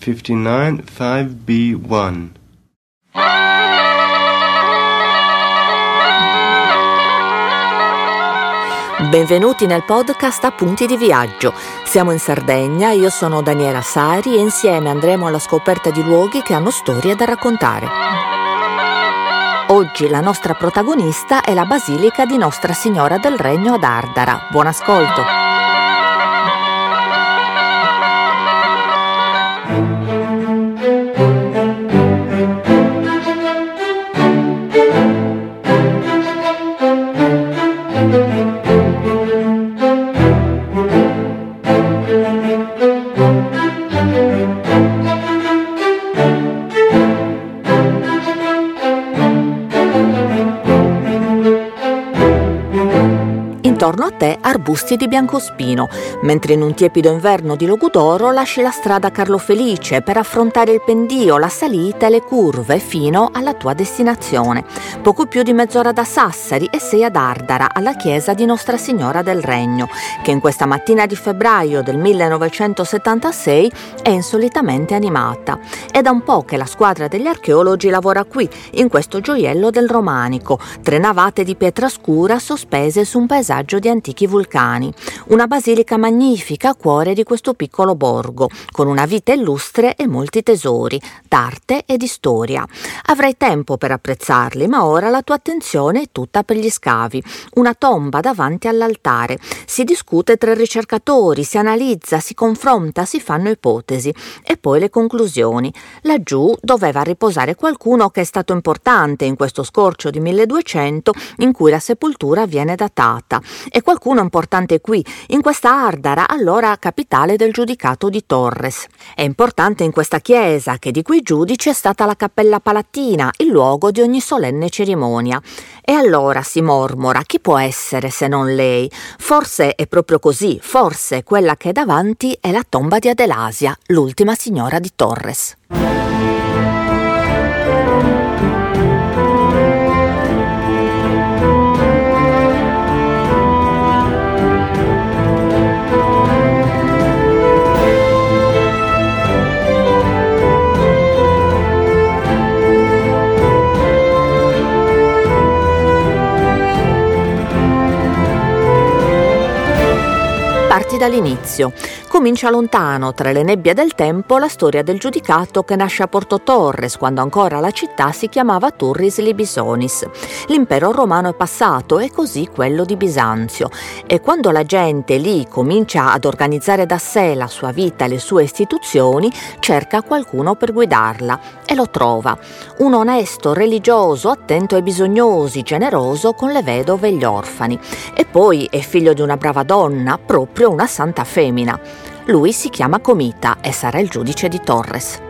59 5B1 Benvenuti nel podcast Appunti di viaggio. Siamo in Sardegna, io sono Daniela Sari e insieme andremo alla scoperta di luoghi che hanno storie da raccontare. Oggi la nostra protagonista è la Basilica di Nostra Signora del Regno ad Ardara. Buon ascolto! Intorno a te arbusti di biancospino, mentre in un tiepido inverno di Logudoro lasci la strada Carlo Felice per affrontare il pendio, la salita e le curve fino alla tua destinazione. Poco più di mezz'ora da Sassari e sei ad Ardara, alla chiesa di Nostra Signora del Regno, che in questa mattina di febbraio del 1976 è insolitamente animata. È da un po' che la squadra degli archeologi lavora qui, in questo gioiello del romanico, tre navate di pietra scura sospese su un paesaggio passaggio di antichi vulcani, una basilica magnifica a cuore di questo piccolo borgo, con una vita illustre e molti tesori, d'arte e di storia. Avrai tempo per apprezzarli, ma ora la tua attenzione è tutta per gli scavi. Una tomba davanti all'altare. Si discute tra ricercatori, si analizza, si confronta, si fanno ipotesi e poi le conclusioni. Laggiù doveva riposare qualcuno che è stato importante in questo scorcio di 1200 in cui la sepoltura viene datata e qualcuno importante qui, in questa Ardara, allora capitale del giudicato di Torres. È importante in questa chiesa che di quei giudici è stata la cappella palatina, il luogo di ogni solenne cerimonia. E allora si mormora, chi può essere se non lei? Forse è proprio così, forse quella che è davanti è la tomba di Adelasia, l'ultima signora di Torres. Dall'inizio. Comincia lontano, tra le nebbie del tempo, la storia del giudicato che nasce a Porto Torres, quando ancora la città si chiamava Turris Libisonis. L'impero romano è passato e così quello di Bisanzio. E quando la gente lì comincia ad organizzare da sé la sua vita e le sue istituzioni, cerca qualcuno per guidarla e lo trova. Un onesto, religioso, attento ai bisognosi, generoso con le vedove e gli orfani. E poi è figlio di una brava donna, proprio una santa femmina. Lui si chiama Comita e sarà il giudice di Torres.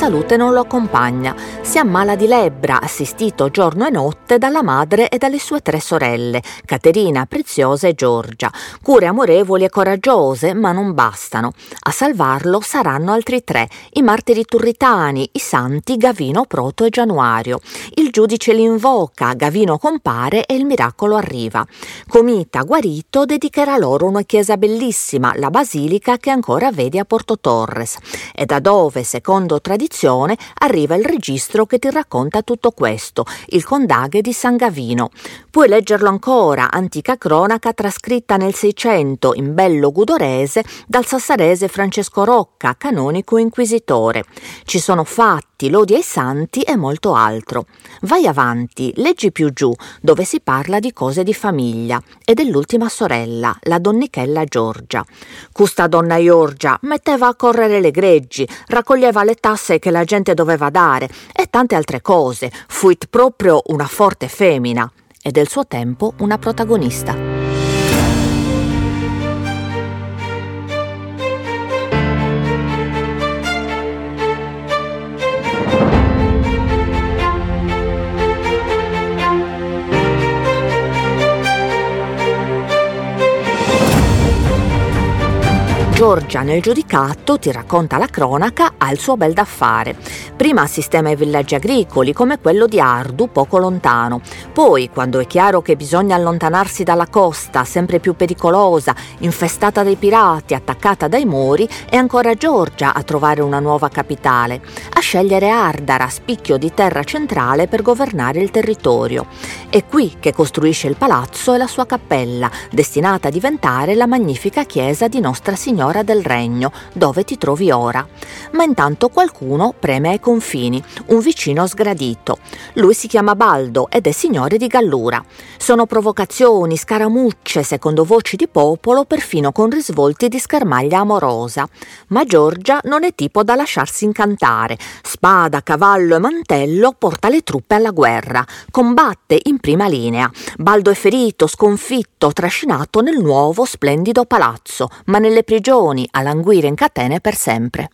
Salute non lo accompagna. Si ammala di lebbra, assistito giorno e notte dalla madre e dalle sue tre sorelle, Caterina, Preziosa e Giorgia. Cure amorevoli e coraggiose, ma non bastano. A salvarlo saranno altri tre, i martiri turritani, i santi Gavino, Proto e Januario. Il giudice li invoca, Gavino compare e il miracolo arriva. Comita, guarito, dedicherà loro una chiesa bellissima, la basilica che ancora vede a Porto Torres, e da dove, secondo tradizione, tradizione arriva il registro che ti racconta tutto questo, il Condaghe di San Gavino. Puoi leggerlo ancora, antica cronaca trascritta nel Seicento in bello gudorese dal sassarese Francesco Rocca, canonico inquisitore. Ci sono fatti, lodi ai santi e molto altro. Vai avanti, leggi più giù, dove si parla di cose di famiglia e dell'ultima sorella, la donnichella Giorgia. Custa donna Giorgia metteva a correre le greggi, raccoglieva le tasse che la gente doveva dare e tante altre cose. Fuit proprio una forte femmina e del suo tempo una protagonista. Giorgia nel giudicato, ti racconta la cronaca, ha il suo bel da fare. Prima sistema i villaggi agricoli come quello di Ardu, poco lontano. Poi, quando è chiaro che bisogna allontanarsi dalla costa, sempre più pericolosa, infestata dai pirati, attaccata dai muri, è ancora Giorgia a trovare una nuova capitale, a scegliere Ardara, spicchio di terra centrale per governare il territorio. È qui che costruisce il palazzo e la sua cappella, destinata a diventare la magnifica chiesa di Nostra Signora del Regno, dove ti trovi ora. Ma intanto qualcuno preme ai confini, un vicino sgradito. Lui si chiama Baldo ed è signore di Gallura. Sono provocazioni, scaramucce, secondo voci di popolo, perfino con risvolti di schermaglia amorosa. Ma Giorgia non è tipo da lasciarsi incantare. Spada, cavallo e mantello porta le truppe alla guerra. Combatte in prima linea. Baldo è ferito, sconfitto, trascinato nel nuovo splendido palazzo, ma nelle prigioni a languire in catene per sempre.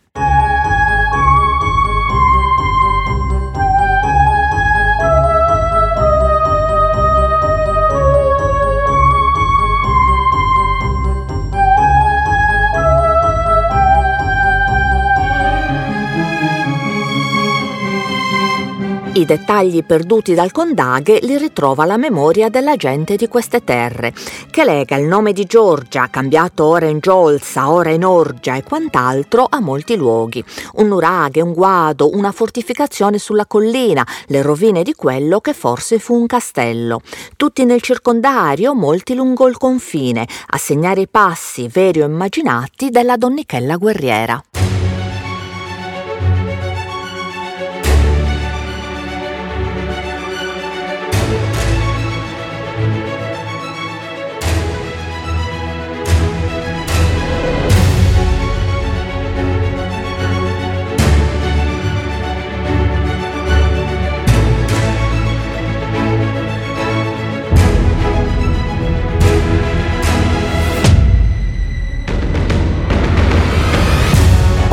I dettagli perduti dal Condaghe li ritrova la memoria della gente di queste terre, che lega il nome di Giorgia, cambiato ora in Giolsa, ora in Orgia e quant'altro, a molti luoghi. Un nuraghe, un guado, una fortificazione sulla collina, le rovine di quello che forse fu un castello. Tutti nel circondario, molti lungo il confine, a segnare i passi, veri o immaginati, della donnichella guerriera.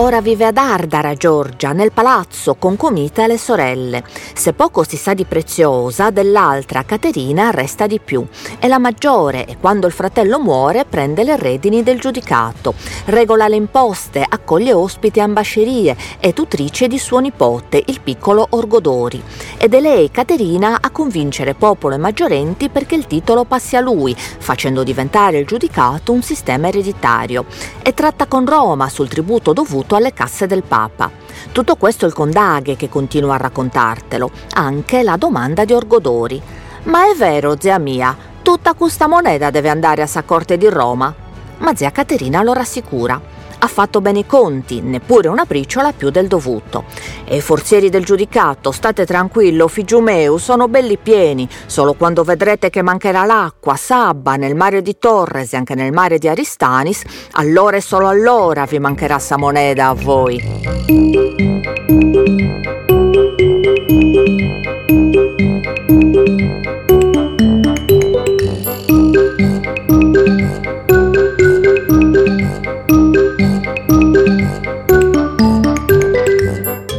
Ora vive ad Ardara, Giorgia, nel palazzo con Comita e le sorelle. Se poco si sa di Preziosa, dell'altra Caterina resta di più. È la maggiore e quando il fratello muore prende le redini del giudicato. Regola le imposte, accoglie ospiti e ambascerie, è tutrice di suo nipote, il piccolo Orgodori. Ed è lei, Caterina, a convincere popolo e maggiorenti perché il titolo passi a lui, facendo diventare il giudicato un sistema ereditario. E tratta con Roma sul tributo dovuto alle casse del Papa. Tutto questo il Condaghe che continua a raccontartelo, anche la domanda di Orgodori. Ma è vero, zia mia, tutta questa moneta deve andare a Saccorte di Roma? Ma zia Caterina lo rassicura ha fatto bene i conti, neppure una briciola più del dovuto. E forzieri del giudicato, state tranquillo, figiu meu, sono belli pieni. Solo quando vedrete che mancherà l'acqua, sabba, nel mare di Torres e anche nel mare di Aristanis, allora e solo allora vi mancherà Samoneda a voi.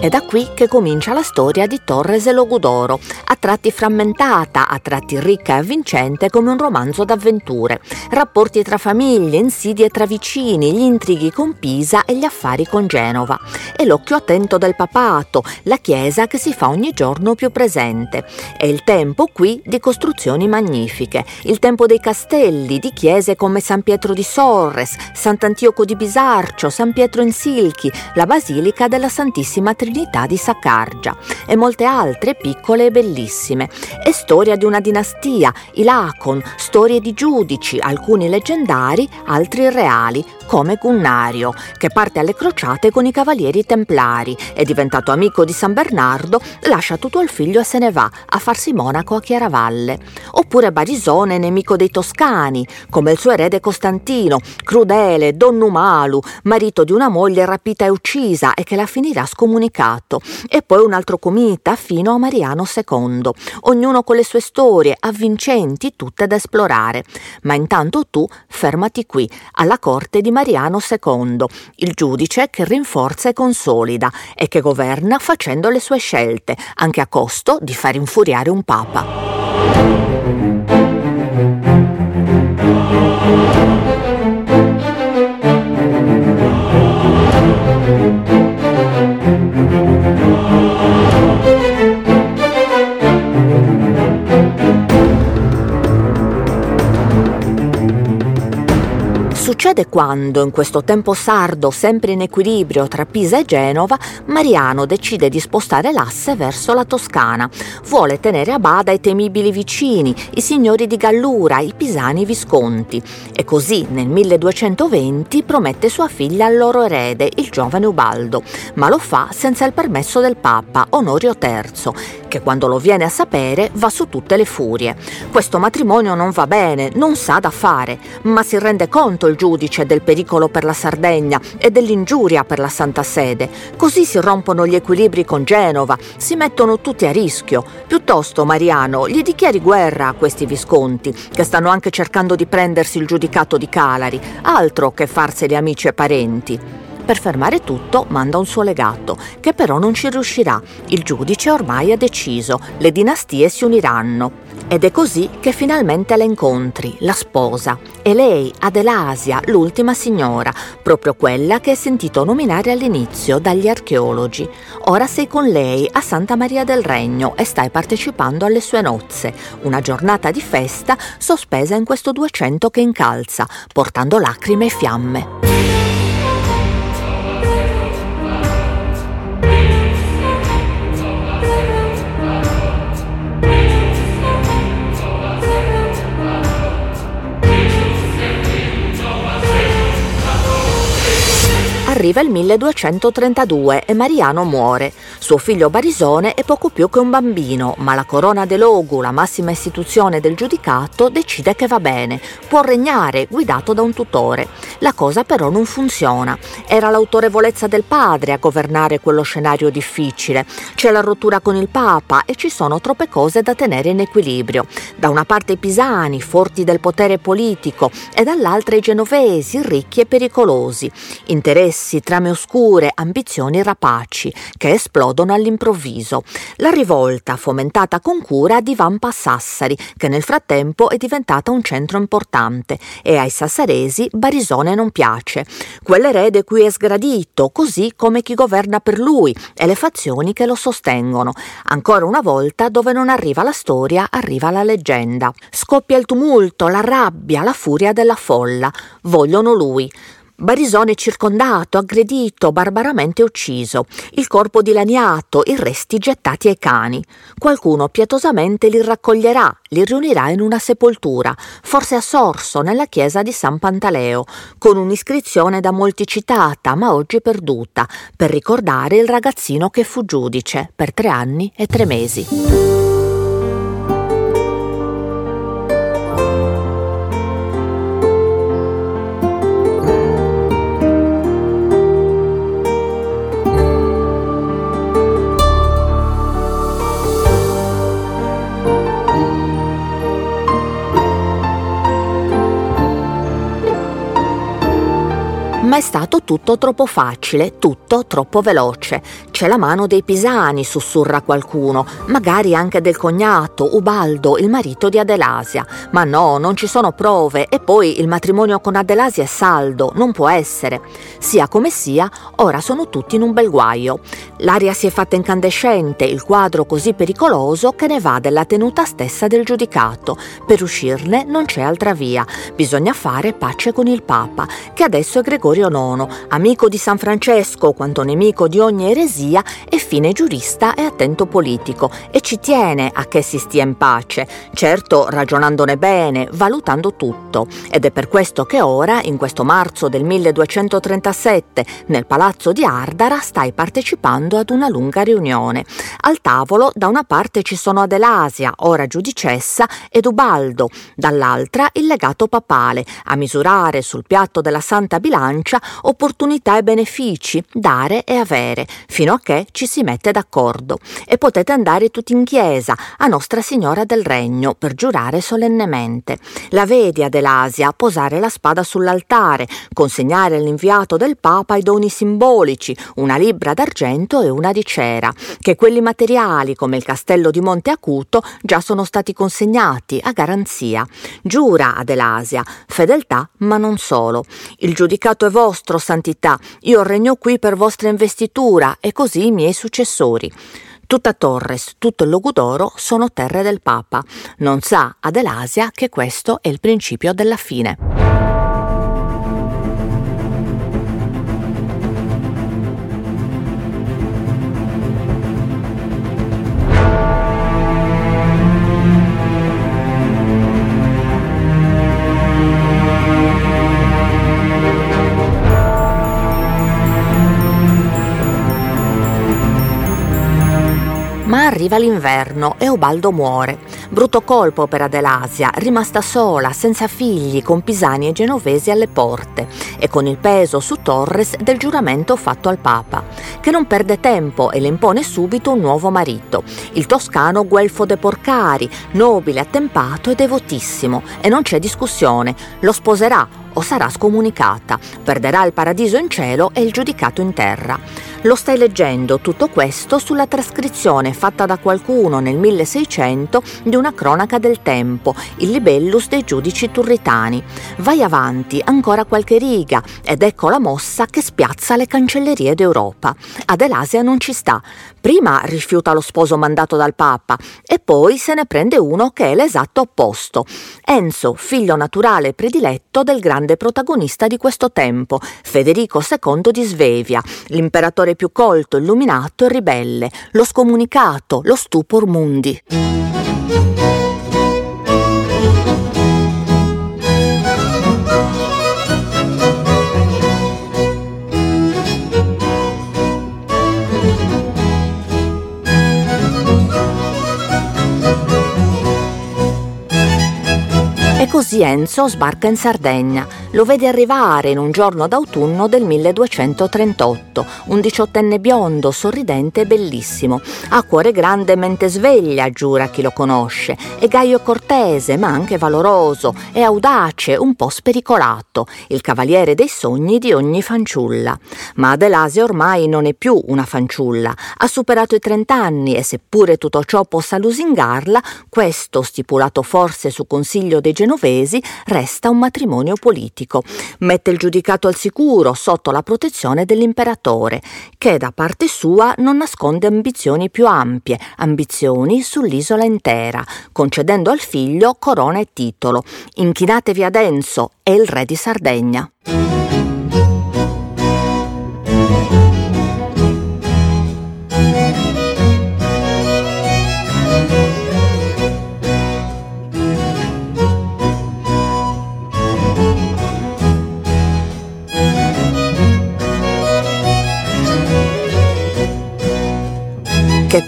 È da qui che comincia la storia di Torres e Logudoro, a tratti frammentata, a tratti ricca e avvincente come un romanzo d'avventure. Rapporti tra famiglie, insidie tra vicini, gli intrighi con Pisa e gli affari con Genova. E l'occhio attento del papato, la chiesa che si fa ogni giorno più presente. È il tempo qui di costruzioni magnifiche, il tempo dei castelli, di chiese come San Pietro di Sorres, Sant'Antioco di Bisarcio, San Pietro in Silchi, la Basilica della Santissima Trinità Trinità di Saccargia e molte altre piccole e bellissime. È storia di una dinastia, i Lacon, storie di giudici, alcuni leggendari, altri reali, come Gunnario, che parte alle crociate con i cavalieri templari, è diventato amico di San Bernardo, lascia tutto al figlio e se ne va a farsi monaco a Chiaravalle. Oppure Barisone, nemico dei Toscani, come il suo erede Costantino, crudele, donnumalu, marito di una moglie rapita e uccisa e che la finirà scomunicata peccato, e poi un altro comita fino a Mariano II, ognuno con le sue storie avvincenti, tutte da esplorare. Ma intanto tu fermati qui, alla corte di Mariano II, il giudice che rinforza e consolida e che governa facendo le sue scelte, anche a costo di far infuriare un papa. Succede quando, in questo tempo sardo, sempre in equilibrio tra Pisa e Genova, Mariano decide di spostare l'asse verso la Toscana. Vuole tenere a bada i temibili vicini, i signori di Gallura, i pisani Visconti. E così, nel 1220, promette sua figlia al loro erede, il giovane Ubaldo, ma lo fa senza il permesso del Papa, Onorio III, che quando lo viene a sapere va su tutte le furie. Questo matrimonio non va bene, non sa da fare, ma si rende conto il giudice del pericolo per la Sardegna e dell'ingiuria per la Santa Sede. Così si rompono gli equilibri con Genova, si mettono tutti a rischio. Piuttosto, Mariano, gli dichiari guerra a questi visconti, che stanno anche cercando di prendersi il giudicato di Calari, altro che farseli amici e parenti. Per fermare tutto manda un suo legato, che però non ci riuscirà. Il giudice ormai ha deciso, le dinastie si uniranno. Ed è così che finalmente la incontri, la sposa. E lei, Adelasia, l'ultima signora, proprio quella che hai sentito nominare all'inizio dagli archeologi. Ora sei con lei a Santa Maria del Regno e stai partecipando alle sue nozze, una giornata di festa sospesa in questo 200 che incalza, portando lacrime e fiamme. Arriva il 1232 e Mariano muore. Suo figlio Barisone è poco più che un bambino, ma la corona de Logu, la massima istituzione del giudicato, decide che va bene, può regnare guidato da un tutore. La cosa però non funziona. Era l'autorevolezza del padre a governare quello scenario difficile. C'è la rottura con il Papa e ci sono troppe cose da tenere in equilibrio. Da una parte i pisani, forti del potere politico, e dall'altra i genovesi, ricchi e pericolosi. Interessi interessi, trame oscure, ambizioni rapaci, che esplodono all'improvviso. La rivolta, fomentata con cura, divampa a Sassari, che nel frattempo è diventata un centro importante, e ai sassaresi Barisone non piace. Quell'erede qui è sgradito, così come chi governa per lui e le fazioni che lo sostengono. Ancora una volta, dove non arriva la storia, arriva la leggenda. Scoppia il tumulto, la rabbia, la furia della folla. Vogliono lui. Barisone circondato, aggredito, barbaramente ucciso, il corpo dilaniato, i resti gettati ai cani. Qualcuno pietosamente li raccoglierà, li riunirà in una sepoltura, forse a Sorso, nella chiesa di San Pantaleo, con un'iscrizione da molti citata, ma oggi perduta, per ricordare il ragazzino che fu giudice per tre anni e tre mesi. Ma è stato tutto troppo facile, tutto troppo veloce. C'è la mano dei pisani, sussurra qualcuno, magari anche del cognato, Ubaldo, il marito di Adelasia. Ma no, non ci sono prove e poi il matrimonio con Adelasia è saldo, non può essere. Sia come sia, ora sono tutti in un bel guaio. L'aria si è fatta incandescente, il quadro così pericoloso che ne va della tenuta stessa del giudicato. Per uscirne non c'è altra via, bisogna fare pace con il Papa, che adesso è Gregorio Gregorio IX, amico di San Francesco quanto nemico di ogni eresia, è fine giurista e attento politico e ci tiene a che si stia in pace, certo ragionandone bene, valutando tutto. Ed è per questo che ora, in questo marzo del 1237, nel palazzo di Ardara, stai partecipando ad una lunga riunione. Al tavolo, da una parte ci sono Adelasia, ora giudicessa, ed Ubaldo, dall'altra il legato papale, a misurare sul piatto della Santa Bilancia bilancia opportunità e benefici, dare e avere, fino a che ci si mette d'accordo. E potete andare tutti in chiesa, a Nostra Signora del Regno, per giurare solennemente. La vedi Adelasia posare la spada sull'altare, consegnare all'inviato del Papa i doni simbolici, una libbra d'argento e una di cera, che quelli materiali, come il castello di Monte Acuto, già sono stati consegnati a garanzia. Giura Adelasia, fedeltà, ma non solo. Il giudicato è vostro, santità, io regno qui per vostra investitura e così i miei successori. Tutta Torres, tutto il Logudoro sono terre del Papa. Non sa Adelasia che questo è il principio della fine. Arriva l'inverno e Obaldo muore. Brutto colpo per Adelasia, rimasta sola, senza figli, con pisani e genovesi alle porte e con il peso su Torres del giuramento fatto al Papa, che non perde tempo e le impone subito un nuovo marito, il toscano Guelfo de Porcari, nobile, attempato e devotissimo, e non c'è discussione, lo sposerà o sarà scomunicata, perderà il paradiso in cielo e il giudicato in terra. Lo stai leggendo tutto questo sulla trascrizione fatta da qualcuno nel 1600 di una cronaca del tempo, il libellus dei giudici turritani. Vai avanti, ancora qualche riga, ed ecco la mossa che spiazza le cancellerie d'Europa. Adelasia non ci sta. Prima rifiuta lo sposo mandato dal Papa e poi se ne prende uno che è l'esatto opposto. Enzo, figlio naturale prediletto del grande protagonista di questo tempo, Federico II di Svevia, l'imperatore più colto, illuminato e ribelle, lo scomunicato, lo stupor mundi. E così Enzo sbarca in Sardegna. Lo vede arrivare in un giorno d'autunno del 1238, un diciottenne biondo, sorridente e bellissimo. Ha cuore grande e mente sveglia, giura chi lo conosce. È gaio cortese, ma anche valoroso. È audace, un po' spericolato. Il cavaliere dei sogni di ogni fanciulla. Ma Adelasia ormai non è più una fanciulla. Ha superato i trent'anni e seppure tutto ciò possa lusingarla, questo, stipulato forse su consiglio dei genovesi, resta un matrimonio politico. Mette il giudicato al sicuro sotto la protezione dell'imperatore, che da parte sua non nasconde ambizioni più ampie, ambizioni sull'isola intera, concedendo al figlio corona e titolo. Inchinatevi ad Enzo, è il re di Sardegna.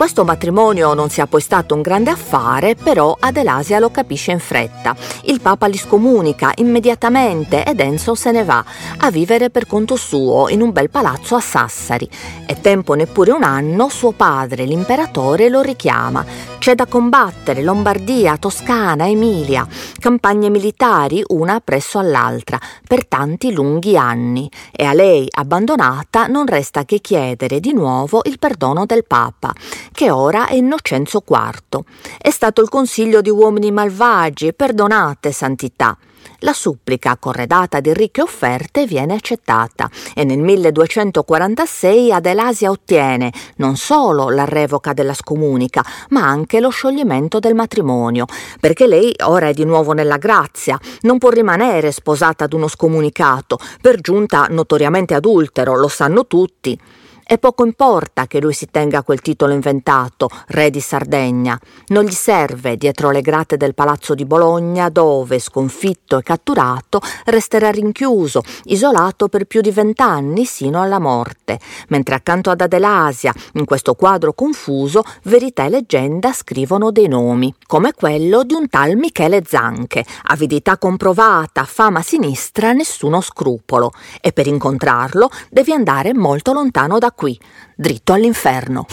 Questo matrimonio non sia poi stato un grande affare, però Adelasia lo capisce in fretta. Il Papa li scomunica immediatamente ed Enzo se ne va a vivere per conto suo in un bel palazzo a Sassari. E tempo neppure un anno suo padre, l'imperatore, lo richiama. C'è da combattere Lombardia, Toscana, Emilia, campagne militari una presso all'altra, per tanti lunghi anni. E a lei, abbandonata, non resta che chiedere di nuovo il perdono del Papa che ora è Innocenzo IV. È stato il consiglio di uomini malvagi, perdonate, santità. La supplica, corredata di ricche offerte, viene accettata. E nel 1246 Adelasia ottiene non solo la revoca della scomunica, ma anche lo scioglimento del matrimonio, perché lei ora è di nuovo nella grazia, non può rimanere sposata ad uno scomunicato, per giunta notoriamente adultero, lo sanno tutti. E poco importa che lui si tenga quel titolo inventato, re di Sardegna. Non gli serve dietro le grate del palazzo di Bologna, dove, sconfitto e catturato, resterà rinchiuso, isolato per più di vent'anni sino alla morte. Mentre accanto ad Adelasia, in questo quadro confuso, verità e leggenda scrivono dei nomi, come quello di un tal Michele Zanche, avidità comprovata, fama sinistra, nessuno scrupolo. E per incontrarlo devi andare molto lontano da qui, dritto all'inferno.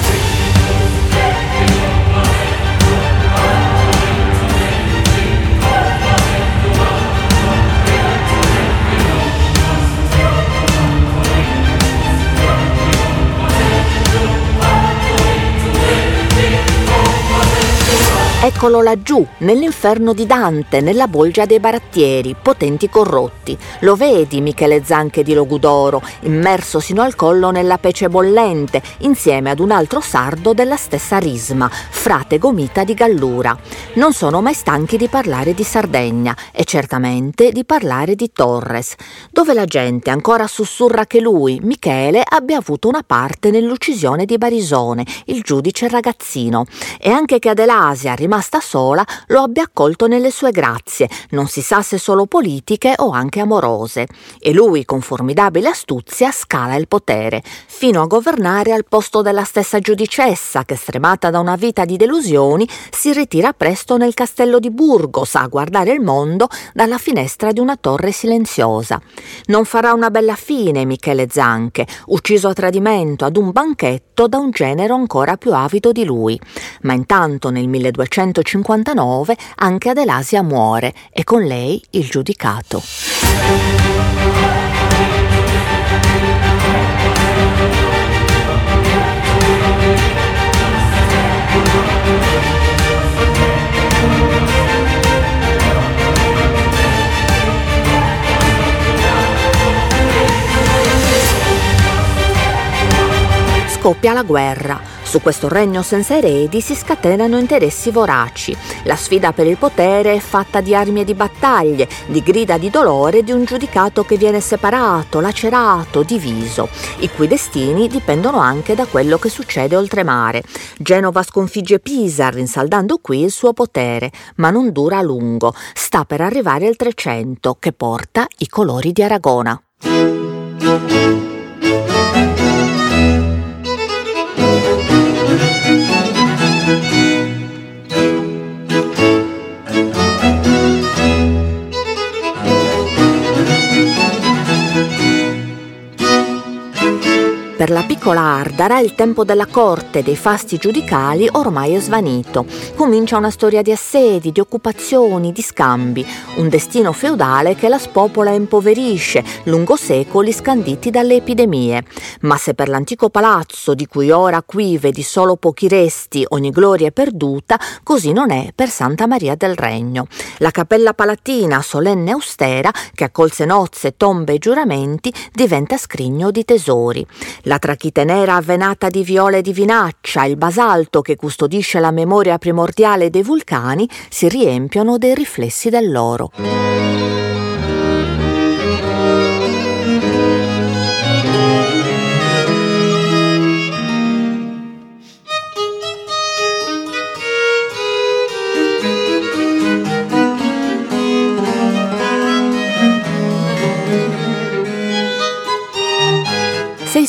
Eccolo laggiù, nell'inferno di Dante, nella bolgia dei barattieri, potenti corrotti. Lo vedi, Michele Zanche di Logudoro, immerso sino al collo nella pece bollente, insieme ad un altro sardo della stessa risma, frate Gomita di Gallura. Non sono mai stanchi di parlare di Sardegna e certamente di parlare di Torres, dove la gente ancora sussurra che lui, Michele, abbia avuto una parte nell'uccisione di Barisone, il giudice ragazzino, e anche che Adelasia, rimasta vista sola lo abbia accolto nelle sue grazie, non si sa se solo politiche o anche amorose. E lui, con formidabile astuzia, scala il potere, fino a governare al posto della stessa giudicessa che, stremata da una vita di delusioni, si ritira presto nel castello di Burgos a guardare il mondo dalla finestra di una torre silenziosa. Non farà una bella fine Michele Zanche, ucciso a tradimento ad un banchetto da un genero ancora più avido di lui. Ma intanto nel 1259 anche Adelasia muore e con lei il giudicato. scoppia la guerra. Su questo regno senza eredi si scatenano interessi voraci. La sfida per il potere è fatta di armi e di battaglie, di grida di dolore di un giudicato che viene separato, lacerato, diviso, i cui destini dipendono anche da quello che succede oltremare. Genova sconfigge Pisa, rinsaldando qui il suo potere, ma non dura a lungo. Sta per arrivare il 300, che porta i colori di Aragona. Per la piccola Ardara il tempo della corte dei fasti giudicali ormai è svanito. Comincia una storia di assedi, di occupazioni, di scambi, un destino feudale che la spopola e impoverisce lungo secoli scanditi dalle epidemie. Ma se per l'antico palazzo, di cui ora qui vedi solo pochi resti, ogni gloria è perduta, così non è per Santa Maria del Regno. La cappella palatina, solenne e austera, che accolse nozze, tombe e giuramenti, diventa scrigno di tesori. La la trachite nera avvenata di viole di vinaccia, il basalto che custodisce la memoria primordiale dei vulcani si riempiono dei riflessi dell'oro.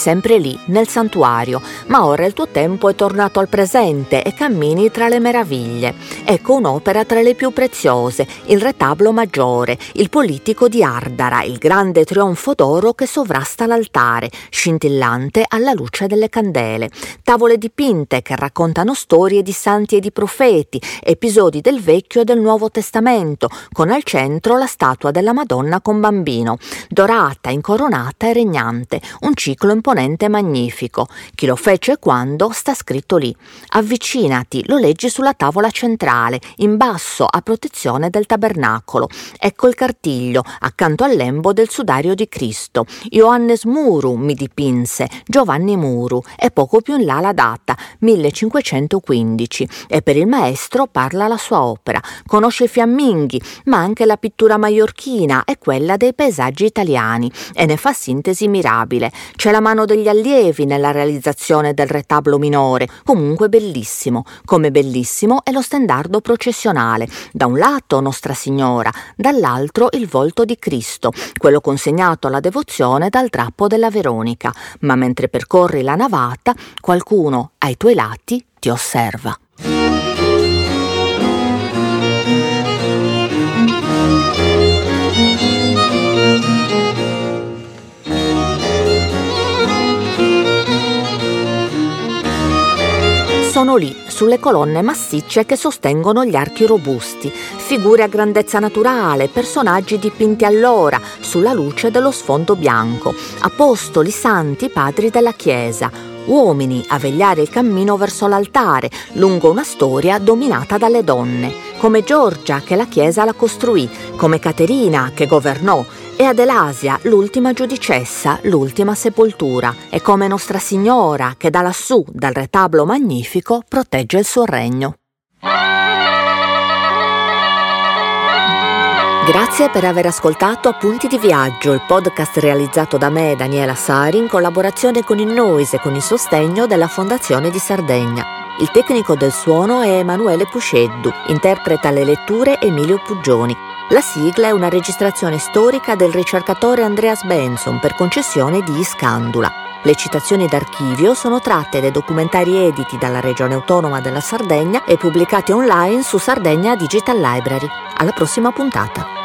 Sempre lì, nel santuario, ma ora il tuo tempo è tornato al presente e cammini tra le meraviglie. Ecco un'opera tra le più preziose, il retablo maggiore, il politico di Ardara, il grande trionfo d'oro che sovrasta l'altare, scintillante alla luce delle candele. Tavole dipinte che raccontano storie di santi e di profeti, episodi del Vecchio e del Nuovo Testamento, con al centro la statua della Madonna con bambino, dorata, incoronata e regnante, un ciclo imponente e magnifico. Chi lo fece e quando sta scritto lì. Avvicinati, lo leggi sulla tavola centrale, in basso a protezione del tabernacolo. Ecco il cartiglio, accanto al lembo del sudario di Cristo. Ioannes Muru mi dipinse, Giovanni Muru, e poco più in là la data, 1515. E per il maestro parla la sua opera. Conosce i fiamminghi, ma anche la pittura maiorchina e quella dei paesaggi italiani, e ne fa sintesi mirabile. C'è la mano degli allievi nella realizzazione del retablo minore, comunque bellissimo, come bellissimo è lo stendardo processionale, da un lato Nostra Signora, dall'altro il volto di Cristo, quello consegnato alla devozione dal drappo della Veronica, ma mentre percorri la navata qualcuno ai tuoi lati ti osserva. Sono lì, sulle colonne massicce che sostengono gli archi robusti, figure a grandezza naturale, personaggi dipinti allora, sulla luce dello sfondo bianco, apostoli, santi, padri della Chiesa, uomini a vegliare il cammino verso l'altare, lungo una storia dominata dalle donne, come Giorgia che la Chiesa la costruì, come Caterina che governò, e Adelasia, l'ultima giudicessa, l'ultima sepoltura, e come Nostra Signora che da lassù, dal retablo magnifico, protegge il suo regno. Grazie per aver ascoltato Appunti di Viaggio, il podcast realizzato da me, Daniela Sari, in collaborazione con il Noise e con il sostegno della Fondazione di Sardegna. Il tecnico del suono è Emanuele Pusceddu, interpreta le letture Emilio Puggioni. La sigla è una registrazione storica del ricercatore Andreas Benson per concessione di Iscandula. Le citazioni d'archivio sono tratte dai documentari editi dalla Regione Autonoma della Sardegna e pubblicati online su Sardegna Digital Library. Alla prossima puntata.